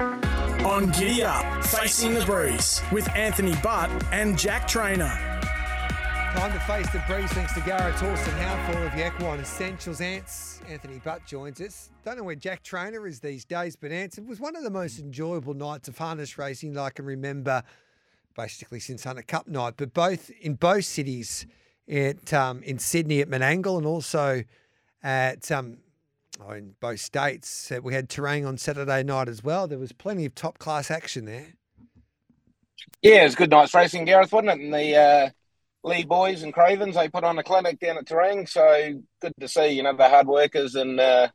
On Giddy Up, Facing the Breeze with Anthony Butt and Jack Trainor. Time to face the breeze thanks to Garrards Horse and Hound for all of your equine essentials. Ants, Anthony Butt joins us. Don't know where Jack Trainor is these days, but Ants, it was one of the most enjoyable nights of harness racing that I can remember, basically since Hunter Cup night. But both in both cities, at um, in Sydney at Menangle and also at um, in both states, we had Terang on Saturday night as well. There was plenty of top class action there. Yeah, it was good night's racing, Gareth, wasn't it? And the uh, Lee boys and Cravens, they put on a clinic down at Terang. So good to see, you know, the hard workers and, uh,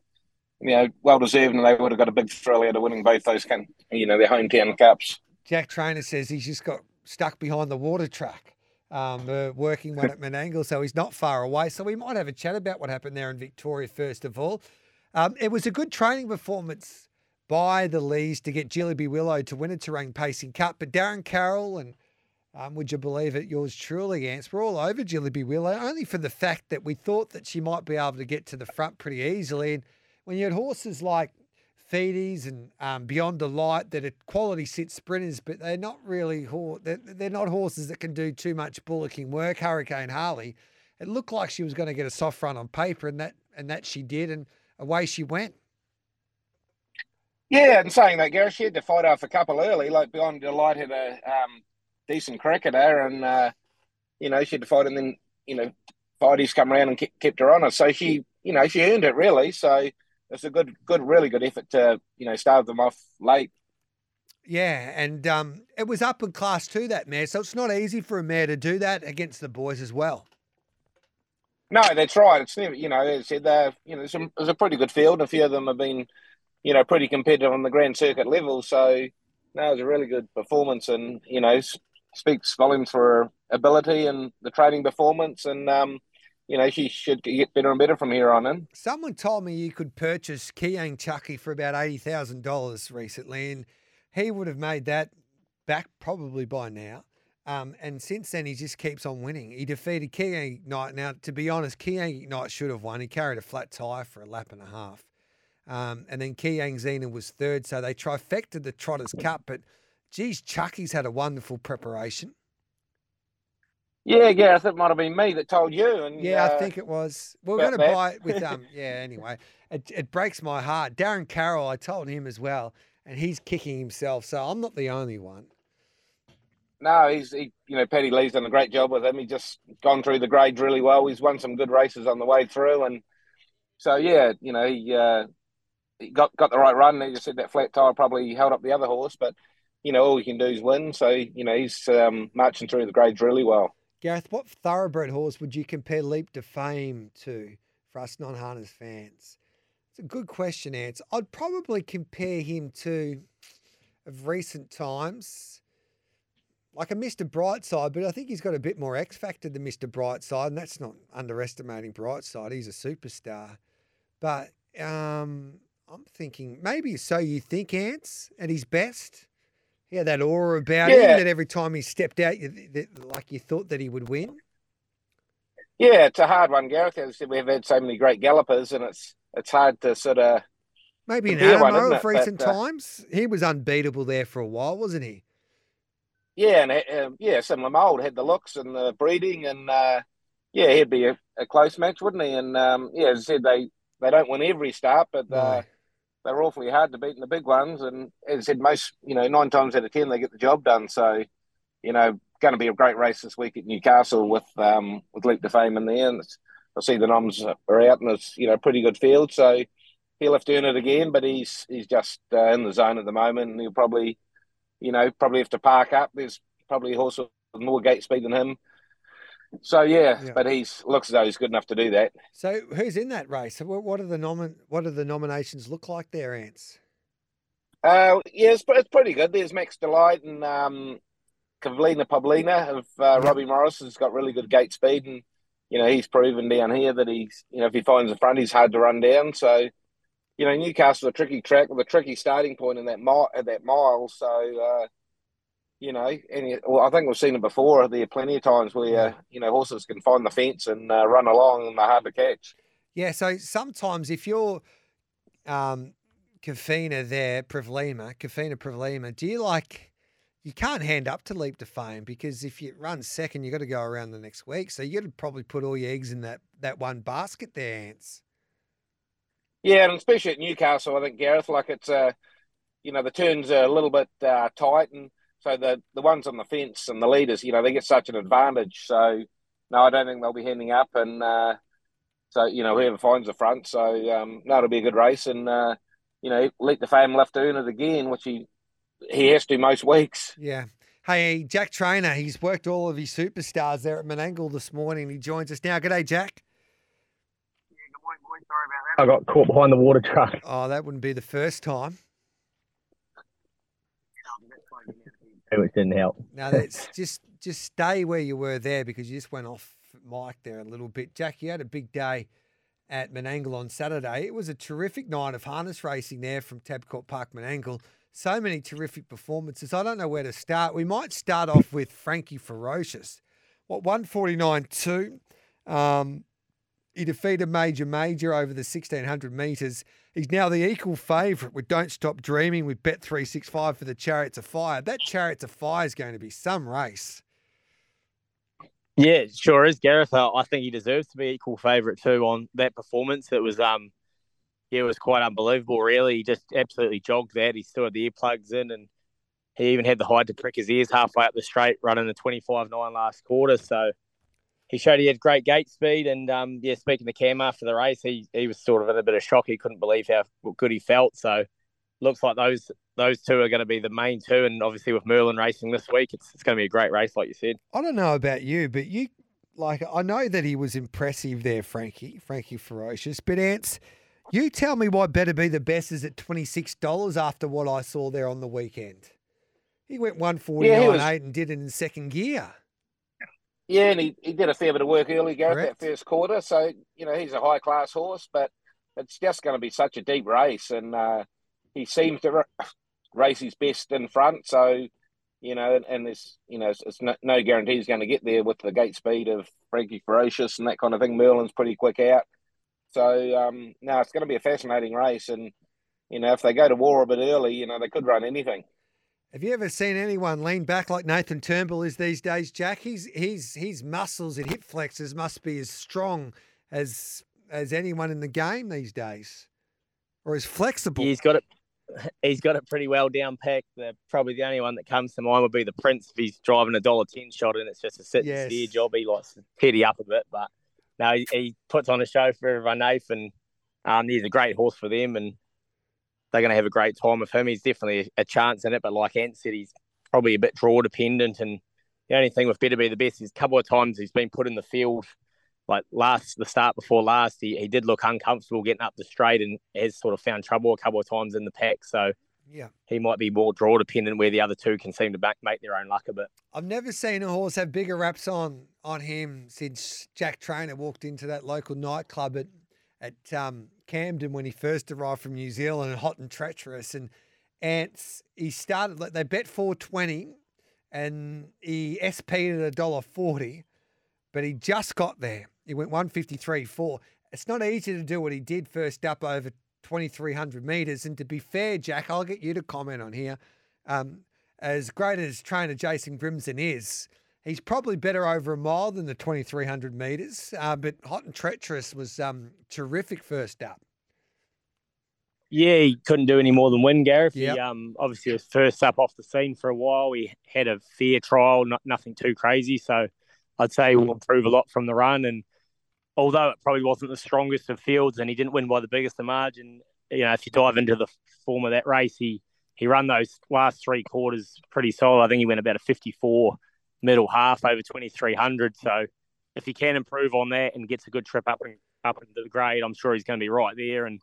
you know, well deserved. And they would have got a big thrill out of winning both those, you know, their hometown cups. Jack Trainor says he's just got stuck behind the water track, um, uh, working one at Menangle, so he's not far away. So we might have a chat about what happened there in Victoria first of all. Um, it was a good training performance by the Lees to get Jillaby Willow to win a Terang Pacing Cup, but Darren Carroll and um, would you believe it? Yours truly, Ants. We're all over Jillaby Willow, only for the fact that we thought that she might be able to get to the front pretty easily. And when you had horses like Feedies and um, Beyond the Light that are quality sit sprinters, but they're not really they're, they're not horses that can do too much bullocking work. Hurricane Harley, it looked like she was going to get a soft run on paper, and that and that she did, and away she went. Yeah, and saying that, Gareth, she had to fight off a couple early. Like Beyond the Light had a um, decent cricketer, and uh, you know she had to fight, and then you know Feedies come around and kept her on her. So she, you know, she earned it really. So it's a good, good, really good effort to you know starve them off late. Yeah, and um, it was up in class two that mare, so it's not easy for a mare to do that against the boys as well. No, that's right. It's never, you know, as said, they you know, there's a pretty good field. A few of them have been, you know, pretty competitive on the grand circuit level. So, no, it was a really good performance, and you know, speaks volumes for her ability and the training performance. And, um, you know, she should get better and better from here on in. Someone told me you could purchase Keayang Chucky for about $80,000 recently, and he would have made that back probably by now. Um, and since then, he just keeps on winning. He defeated Keayang Knight. Now, to be honest, Keayang Knight should have won. He carried a flat tyre for a lap and a half. Um, and then Keayang Zena was third. So they trifected the Trotters Cup, but geez, Chucky's had a wonderful preparation. Yeah, Gareth, it might have been me that told you. And yeah, uh, I think it was. We're going to buy it with um. yeah. Anyway, it, it breaks my heart. Darren Carroll, I told him as well, and he's kicking himself. So I'm not the only one. No, he's he, you know Paddy Lee's done a great job with him. He's just gone through the grades really well. He's won some good races on the way through, and so yeah, you know he uh, he got got the right run. He just said that flat tire probably held up the other horse, but you know, all he can do is win. So, you know, he's um, marching through the grades really well. Gareth, what thoroughbred horse would you compare Leap to Fame to for us non harness fans? It's a good question, Ants. I'd probably compare him to, of recent times, like a Mr. Brightside, but I think he's got a bit more X factor than Mr. Brightside, and that's not underestimating Brightside. He's a superstar. But um, I'm thinking maybe so you think, Ants, at his best? He had that aura about yeah. him that every time he stepped out, you, that, like you thought that he would win. Yeah, it's a hard one, Gareth. As said, we've had so many great gallopers, and it's it's hard to sort of maybe in Anamoe of recent but, uh, times he was unbeatable there for a while, wasn't he? Yeah, and uh, yeah, similar mould had the looks and the breeding, and uh, yeah, he'd be a, a, close match, wouldn't he? And um, yeah, as I said, they they don't win every start, but uh, they're awfully hard to beat in the big ones. And as I said, most, you know, nine times out of 10, they get the job done. So, you know, going to be a great race this week at Newcastle with um, with Leap to Fame in there. And I see the noms are out and it's, you know, pretty good field. So he'll have to earn it again, but he's he's just uh, in the zone at the moment. And he'll probably, you know, probably have to park up. There's probably a horse with more gate speed than him so yeah, yeah, but he's looks as though he's good enough to do that. So who's in that race? What are the nomin- What do the nominations look like there, Ants? Uh, yeah, it's, it's pretty good. There's Max Delight and um, Kavlina Poblina of uh, Robbie Morris has got really good gate speed, and you know he's proven down here that he's you know if he finds the front, he's hard to run down. So you know Newcastle's a tricky track with a tricky starting point in that mile at that mile. So uh, you know, and well, I think we've seen it before. There are plenty of times where you know horses can find the fence and uh, run along, and they're hard to catch. Yeah, so sometimes if you're um, Kafina there, Privlima, Kafina Privlima. Do you like? You can't hand up to Leap to Fame because if you run second, you've got to go around the next week. So you got to probably put all your eggs in that that one basket there, Ants. Yeah, and especially at Newcastle, I think Gareth, like it's uh, you know, the turns are a little bit uh, tight, and so the the ones on the fence and the leaders, you know, they get such an advantage. So no, I don't think they'll be handing up, and uh, so you know, whoever finds the front, so um, no, it'll be a good race, and uh, you know, Leap to Fame left to earn it again, which he he has to most weeks. Yeah. Hey, Jack Trainor, he's worked all of his superstars there at Menangle this morning. He joins us now. G'day, Jack. I got caught behind the water truck. Oh, that wouldn't be the first time. Which didn't help. No, that's just just stay where you were there because you just went off mic there a little bit. Jack, you had a big day at Menangle on Saturday. It was a terrific night of harness racing there from Tabcorp Park Menangle. So many terrific performances. I don't know where to start. We might start off with Frankie Ferocious. What, 149.2? Um, he defeated Major Major over the 1600 metres. He's now the equal favourite with Don't Stop Dreaming with Bet365 for the Chariots of Fire. That Chariots of Fire is going to be some race. Yeah, sure is, Gareth. I think he deserves to be equal favourite too on that performance. It was um yeah, it was quite unbelievable, really. He just absolutely jogged that. He still had the earplugs in and he even had the hide to prick his ears halfway up the straight, running the 25 9 last quarter. So he showed he had great gate speed. And um, yeah, speaking to Cam after the race, he, he was sort of in a bit of shock. He couldn't believe how good he felt. So looks like those those two are going to be the main two. And obviously with Merlin racing this week, it's, it's going to be a great race, like you said. I don't know about you, but you like I know that he was impressive there, Frankie, Frankie Ferocious. But Ants, you tell me why Better Be the Best is at twenty six dollars after what I saw there on the weekend. He went one forty nine yeah, eight and did it in second gear. Yeah, and he, he did a fair bit of work early, Gareth, that first quarter. So, you know, he's a high class horse, but it's just going to be such a deep race. And uh, he seems to race his best in front. So, you know, and, and there's, you know, it's, it's no, no, guarantee he's going to get there with the gate speed of Frankie Ferocious and that kind of thing. Merlin's pretty quick out. So, um, no, it's going to be a fascinating race. And, you know, if they go to war a bit early, you know, they could run anything. Have you ever seen anyone lean back like Nathan Turnbull is these days, Jack? He's he's his muscles and hip flexors must be as strong as as anyone in the game these days, or as flexible. He's got it. He's got it pretty well down packed. The, probably the only one that comes to mind would be the Prince if he's driving a dollar ten shot and it's just a sit yes. and steer job. He likes to petty up a bit, but no, he, he puts on a show for everyone. Nathan, um, he's a great horse for them, and they're going to have a great time with him. He's definitely a chance in it, but like Ant said, he's probably a bit draw dependent. And the only thing with Better Be the Best is a couple of times he's been put in the field, like last the start before last, he, he did look uncomfortable getting up the straight and has sort of found trouble a couple of times in the pack. So yeah, he might be more draw dependent, where the other two can seem to back, make their own luck a bit. I've never seen a horse have bigger wraps on on him since Jack Trainor walked into that local nightclub at at um, Camden when he first arrived from New Zealand, hot and treacherous. And Ants, he started, they bet 420 and he SP'd at a dollar forty, but he just got there. He went 153 4. It's not easy to do what he did first up over 2,300 metres. And to be fair, Jack, I'll get you to comment on here. Um, as great as trainer Jason Grimson is, He's probably better over a mile than the 2,300 metres, uh, but Hot and Treacherous was um, terrific first up. Yeah, he couldn't do any more than win, Gareth. Yep. He um, obviously was first up off the scene for a while. He had a fair trial, not nothing too crazy. So I'd say he will improve a lot from the run. And although it probably wasn't the strongest of fields and he didn't win by the biggest of margin, you know, if you dive into the form of that race, he he run those last three quarters pretty solid. I think he went about a 54 middle half over 2300. So if he can improve on that and gets a good trip up and up into the grade, I'm sure he's going to be right there. And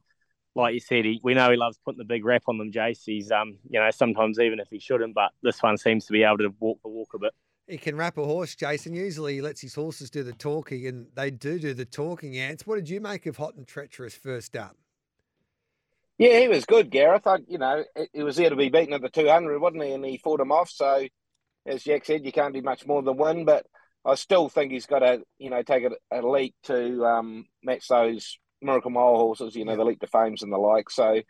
like you said, he, we know he loves putting the big rap on them, Jace. He's, um, you know, sometimes even if he shouldn't, but this one seems to be able to walk the walk a bit. He can wrap a horse, Jason. Usually he lets his horses do the talking, and they do do the talking, Ants. What did you make of Hot and Treacherous first up? Yeah, he was good, Gareth. I, you know, he was there to be beaten at the 200, wasn't he? And he fought him off. So as Jack said, you can't do much more than win, but I still think he's got to, you know, take a, a leap to um, match those Miracle Mile horses, you know, the Leap to Fames and the like. So,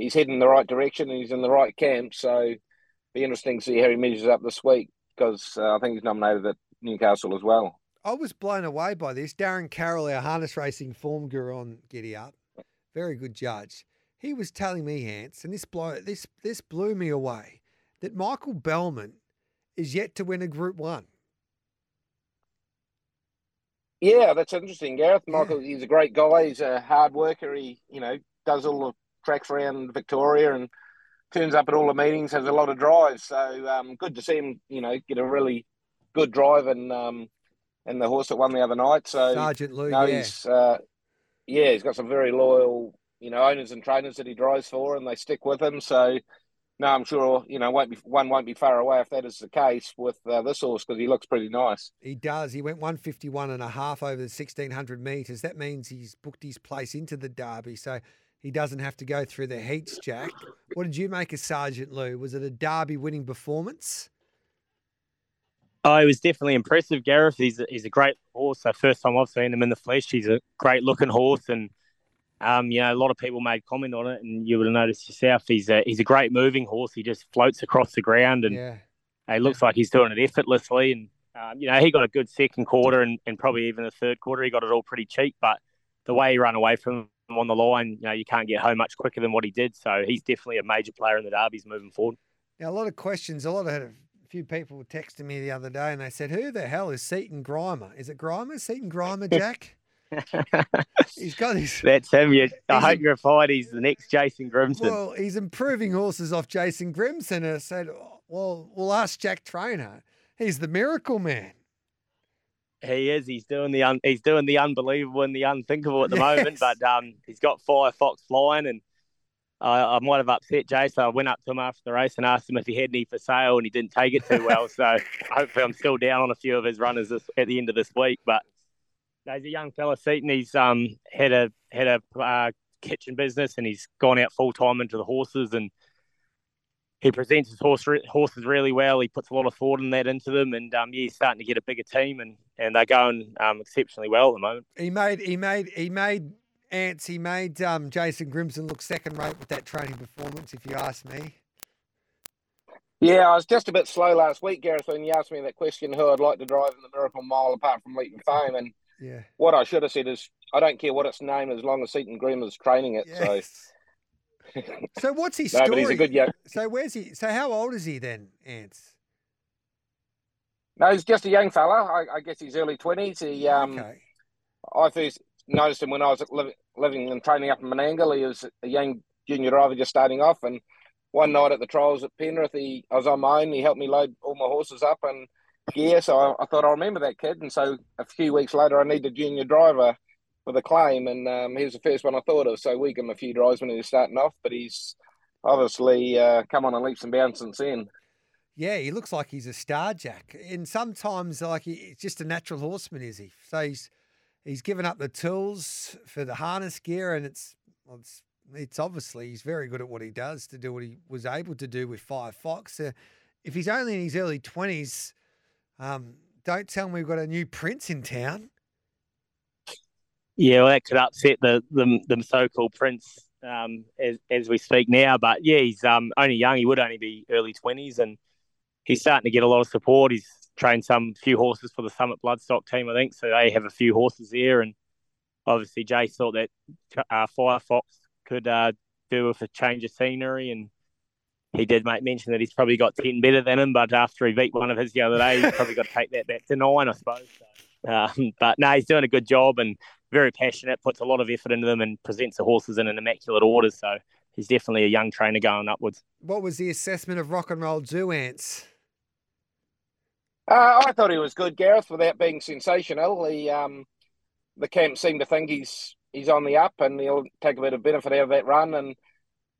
he's heading in the right direction and he's in the right camp. So be interesting to see how he measures up this week because uh, I think he's nominated at Newcastle as well. I was blown away by this. Darren Carroll, our harness racing form guru on Giddy Up, very good judge. He was telling me, Ants, and this blow, this this blew me away, that Michael Bellman is yet to win a Group One. Yeah, that's interesting, Gareth. Michael, yeah. he's a great guy. He's a hard worker. He, you know, does all the tracks around Victoria and turns up at all the meetings. Has a lot of drives. So um, good to see him. You know, get a really good drive and um, and the horse that won the other night. So Sergeant Lou, no, yeah. he's uh, yeah, he's got some very loyal, you know, owners and trainers that he drives for, and they stick with him. So no, I'm sure you know won't be one won't be far away if that is the case with uh, this horse because he looks pretty nice. He does. He went 151 and a half over the 1600 meters. That means he's booked his place into the Derby, so he doesn't have to go through the heats. Jack, what did you make of Sergeant Lou? Was it a Derby winning performance? Oh, he was definitely impressive, Gareth. He's a, he's a great horse. The first time I've seen him in the flesh, he's a great looking horse, and um, you know a lot of people made comment on it, and you would have noticed yourself. He's a he's a great moving horse. He just floats across the ground, and yeah. he looks like he's doing it effortlessly. And um, you know he got a good second quarter, and, and probably even the third quarter, he got it all pretty cheap. But the way he ran away from him on the line, you know, you can't get home much quicker than what he did. So he's definitely a major player in the derbies moving forward. Now, a lot of questions, a lot of few people texted me the other day and they said, Who the hell is Seaton Grimer? Is it Grimer? Seaton Grimer, Jack? he's got his. That's him. You, I hope you're fine. He's the next Jason Grimson. Well, he's improving horses off Jason Grimson. And I said, Well, we'll ask Jack Trainor. He's the miracle man. He is. He's doing the un, he's doing the unbelievable and the unthinkable at the yes. moment. But um, he's got Firefox flying, and I, I might have upset Jay, so I went up to him after the race and asked him if he had any for sale, and he didn't take it too well. so hopefully, I'm still down on a few of his runners this, at the end of this week. But he's a young fella, Seaton. He's um had a had a uh, kitchen business, and he's gone out full time into the horses, and he presents his horse, horses really well. He puts a lot of thought in that into them, and um, yeah, he's starting to get a bigger team, and, and they're going um, exceptionally well at the moment. He made he made he made Ants, he made um, Jason Grimson look second rate with that training performance, if you ask me. Yeah, I was just a bit slow last week, Gareth, when you asked me that question who I'd like to drive in the Miracle Mile apart from Leap to Fame. And yeah. what I should have said is I don't care what its name as long as Seaton Grim is training it. Yes. So So what's his story? no, but he's a good young. So where's he so how old is he then, Ants? No, he's just a young fella. I, I guess he's early twenties. He um okay. I first noticed him when I was living, living and training up in Menangle. He was a young junior driver just starting off. And one night at the trials at Penrith, he, I was on my own. He helped me load all my horses up and gear. So I, I thought I remember that kid. And so a few weeks later, I needed a junior driver for the claim. And um, he was the first one I thought of. So we gave him a few drives when he was starting off. But he's obviously uh, come on and leaps and bounds since then. Yeah, he looks like he's a star, Jack. And sometimes, like, he's just a natural horseman, is he? So he's he's given up the tools for the harness gear, and it's well, it's it's obviously he's very good at what he does to do what he was able to do with Firefox. Uh, if he's only in his early twenties, um, don't tell me we've got a new prince in town. Yeah, well, that could upset the the, the so-called prince um, as as we speak now. But yeah, he's um, only young. He would only be early twenties, and he's starting to get a lot of support. He's trained some few horses for the Summit Bloodstock team, I think. So they have a few horses there, and obviously Jay thought that uh, Firefox could uh, do with a change of scenery, and he did make mention that he's probably got ten better than him. But after he beat one of his the other day, he's probably got to take that back to nine, I suppose. So, um, but no, he's doing a good job and very passionate, puts a lot of effort into them, and presents the horses in an immaculate order. So he's definitely a young trainer going upwards. What was the assessment of Rock and Roll Zoo Ants? Uh, I thought he was good, Gareth, without being sensational. He, um, the camp seemed to think he's he's on the up and he'll take a bit of benefit out of that run. And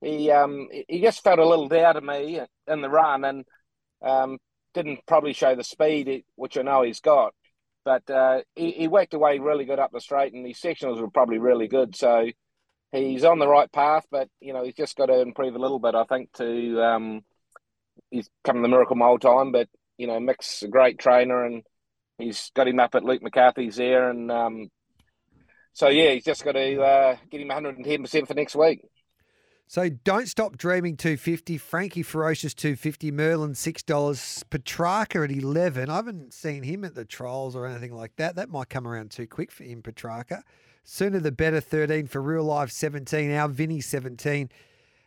he um, he just felt a little down of me in the run and um, didn't probably show the speed, which I know he's got. But uh, he, he whacked away really good up the straight, and his sectionals were probably really good. So he's on the right path, but you know he's just got to improve a little bit, I think, to um, he's come the miracle mile time. But you know, Mick's a great trainer and he's got him up at Luke McCarthy's there. And um, so, yeah, he's just got to uh, get him 110% for next week. So don't stop dreaming 250. Frankie Ferocious 250. Merlin $6. Petrarca at 11. I haven't seen him at the trials or anything like that. That might come around too quick for him, Petrarca. Sooner the better 13 for real life 17. Our Vinny 17.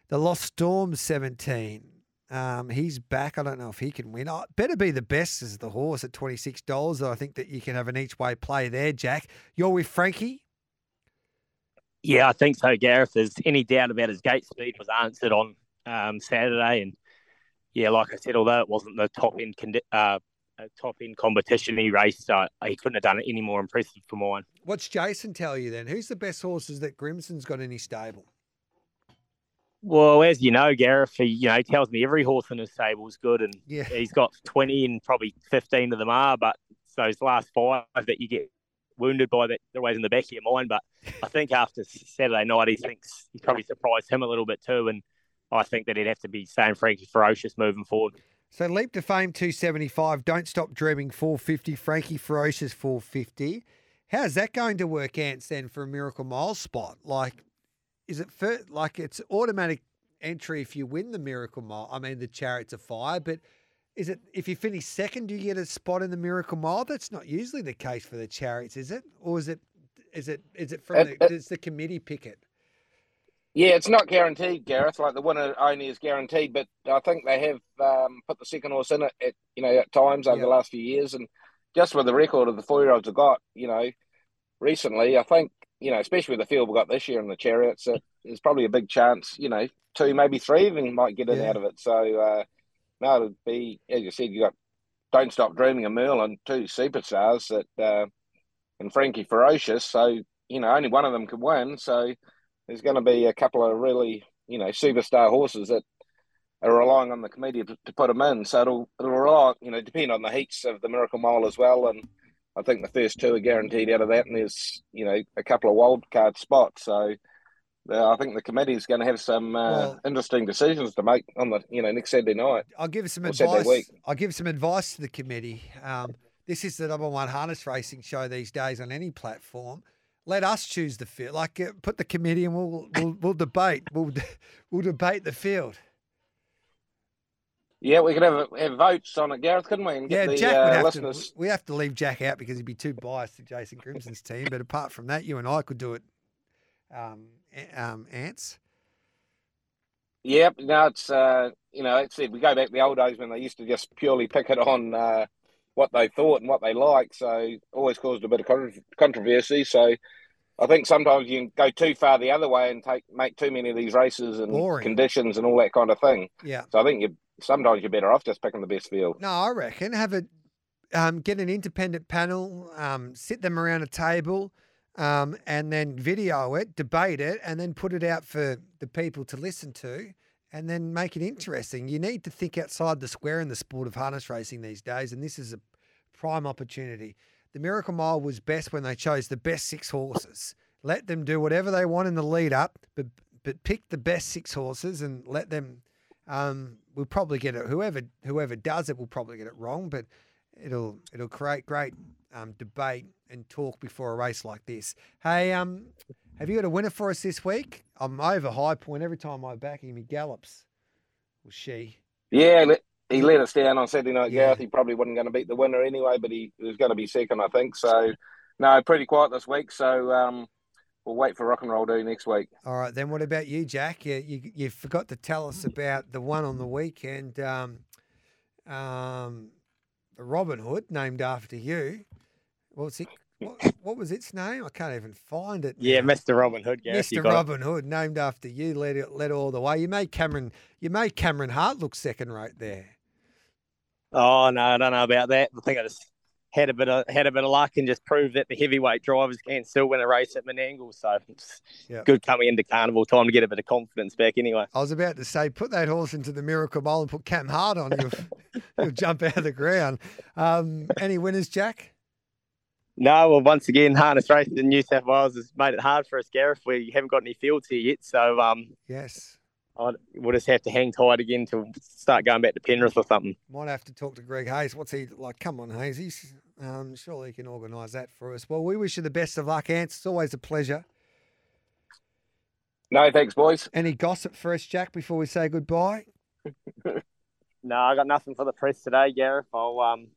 The Lost Storm 17. Um, he's back. I don't know if he can win. Oh, better be the best as the horse at $26. I think that you can have an each way play there, Jack. You're with Frankie? Yeah, I think so, Gareth. There's any doubt about his gate speed was answered on um, Saturday, and yeah, like I said, although it wasn't the top end condi- uh, top end competition he raced, uh, he couldn't have done it any more impressive for mine. What's Jason tell you then? Who's the best horses that Grimson's got in his stable? Well, as you know, Gareth, he you know tells me every horse in his stable is good, and Yeah. he's got twenty and probably fifteen of them are, but those last five that you get wounded by that they're always in the back of your mind. But I think after Saturday night, he thinks he probably surprised him a little bit too, and I think that he'd have to be saying Frankie Ferocious moving forward. So Leap to Fame 275, Don't Stop Dreaming 450, Frankie Ferocious 450. How's that going to work, Ants, then for a Miracle Mile spot? Like, is it for, like it's automatic entry if you win the Miracle Mile? I mean, the Chariots of Fire, but is it if you finish second, do you get a spot in the Miracle Mile? That's not usually the case for the Chariots, is it? Or is it? Is it? Is it from It- the? it- Does the committee pick it? Yeah, it's not guaranteed, Gareth. Like the winner only is guaranteed, but I think they have um, put the second horse in it at you know at times over Yeah. the last few years, and just with the record of the four year olds have got, you know, recently, I think you know, especially with the field we got this year in the chariots, it, there's probably a big chance, you know, two maybe three even might get in Yeah. out of it. So uh, no, it'd be as you said, you got don't stop dreaming of Merlin, two superstars that uh, and Frankie Ferocious. So you know, only one of them could win. So there's going to be a couple of really, you know, superstar horses that are relying on the committee to, to put them in. So it'll it'll rely, you know, depend on the heats of the Miracle Mile as well. And I think the first two are guaranteed out of that, and there's you know a couple of wild card spots. So I think the committee is going to have some uh, Well- interesting decisions to make on the you know next Saturday night. I'll give some advice. I'll give some advice to the committee. Um, this is the number one harness racing show these days on any platform. Let us choose the field. Like, uh, put the committee and we'll we'll, we'll debate. We'll we'll debate the field. Yeah, we could have have votes on it, Gareth, couldn't we? And Yeah, the Jack would uh, have listeners. to. We have to leave Jack out because he'd be too biased to Jason Grimson's team. But apart from that, you and I could do it. Um, um, ants. Yep, no, it's uh, you know, it's we go back to the old days when they used to just purely pick it on uh, what they thought and what they liked. So always caused a bit of controversy. So I think sometimes you can go too far the other way and take make too many of these races and Boring. conditions and all that kind of thing. Yeah. So I think you sometimes you're better off just picking the best field. No, I reckon have a um, get an independent panel, um, sit them around a table, um, and then video it, debate it, and then put it out for the people to listen to, and then make it interesting. You need to think outside the square in the sport of harness racing these days, and this is a prime opportunity. The Miracle Mile was best when they chose the best six horses. Let them do whatever they want in the lead up, but but pick the best six horses and let them. Um, we'll probably get it. Whoever whoever does it will probably get it wrong, but it'll it'll create great um, debate and talk before a race like this. Hey, um, have you got a winner for us this week? I'm over high point every time I back him. He gallops. Well, she. Yeah, he let us down on Saturday night, Yeah. Gareth. He probably wasn't going to beat the winner anyway, but he was going to be second, I think. So no, pretty quiet this week. So um, we'll wait for rock and roll do next week. All right, then what about you, Jack? You, you, you forgot to tell us about the one on the weekend, um, um, Robin Hood, named after you. What's it? What, what was its name? I can't even find it. Yeah. Mr. Robin Hood, Gareth. Mr. got it. Robin Hood, named after you, led it, led all the way. You made Cameron, you made Cameron Hart look second rate there. Oh no, I don't know about that. I think I just had a bit of had a bit of luck and just proved that the heavyweight drivers can still win a race at Menangle. So it's Yeah. good coming into carnival time to get a bit of confidence back anyway. I was about to say, put that horse into the Miracle Mile and put Cam Hart on, you'll, you'll jump out of the ground. Um, any winners, Jack? No, well, once again, harness racing in New South Wales has made it hard for us, Gareth. We haven't got any fields here yet, so um, Yes. I, we'll just have to hang tight again to start going back to Penrith or something. Might have to talk to Greg Hayes. What's he like? Come on, Hayes. He's um, surely he can organise that for us. Well, we wish you the best of luck, Ants. It's always a pleasure. No, thanks, boys. Any gossip for us, Jack, before we say goodbye? No, I got nothing for the press today, Gareth. I'll um,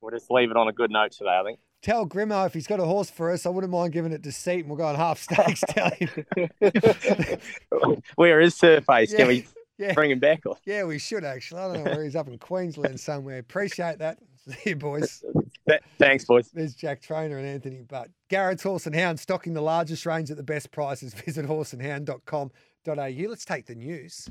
we'll just leave it on a good note today. I think. Tell Grimo if he's got a horse for us, I wouldn't mind giving it to Seat and we'll go on half stakes. Tell him. Where is Surface? Yeah, Can we yeah. bring him back? Or? Yeah, we should actually. I don't know where he's up in Queensland somewhere. Appreciate that. See you, boys. Th- Thanks, boys. There's Jack Trainor and Anthony Butt. Garrards Horse and Hound, stocking the largest range at the best prices. Visit horseandhound.com.au. Let's take the news.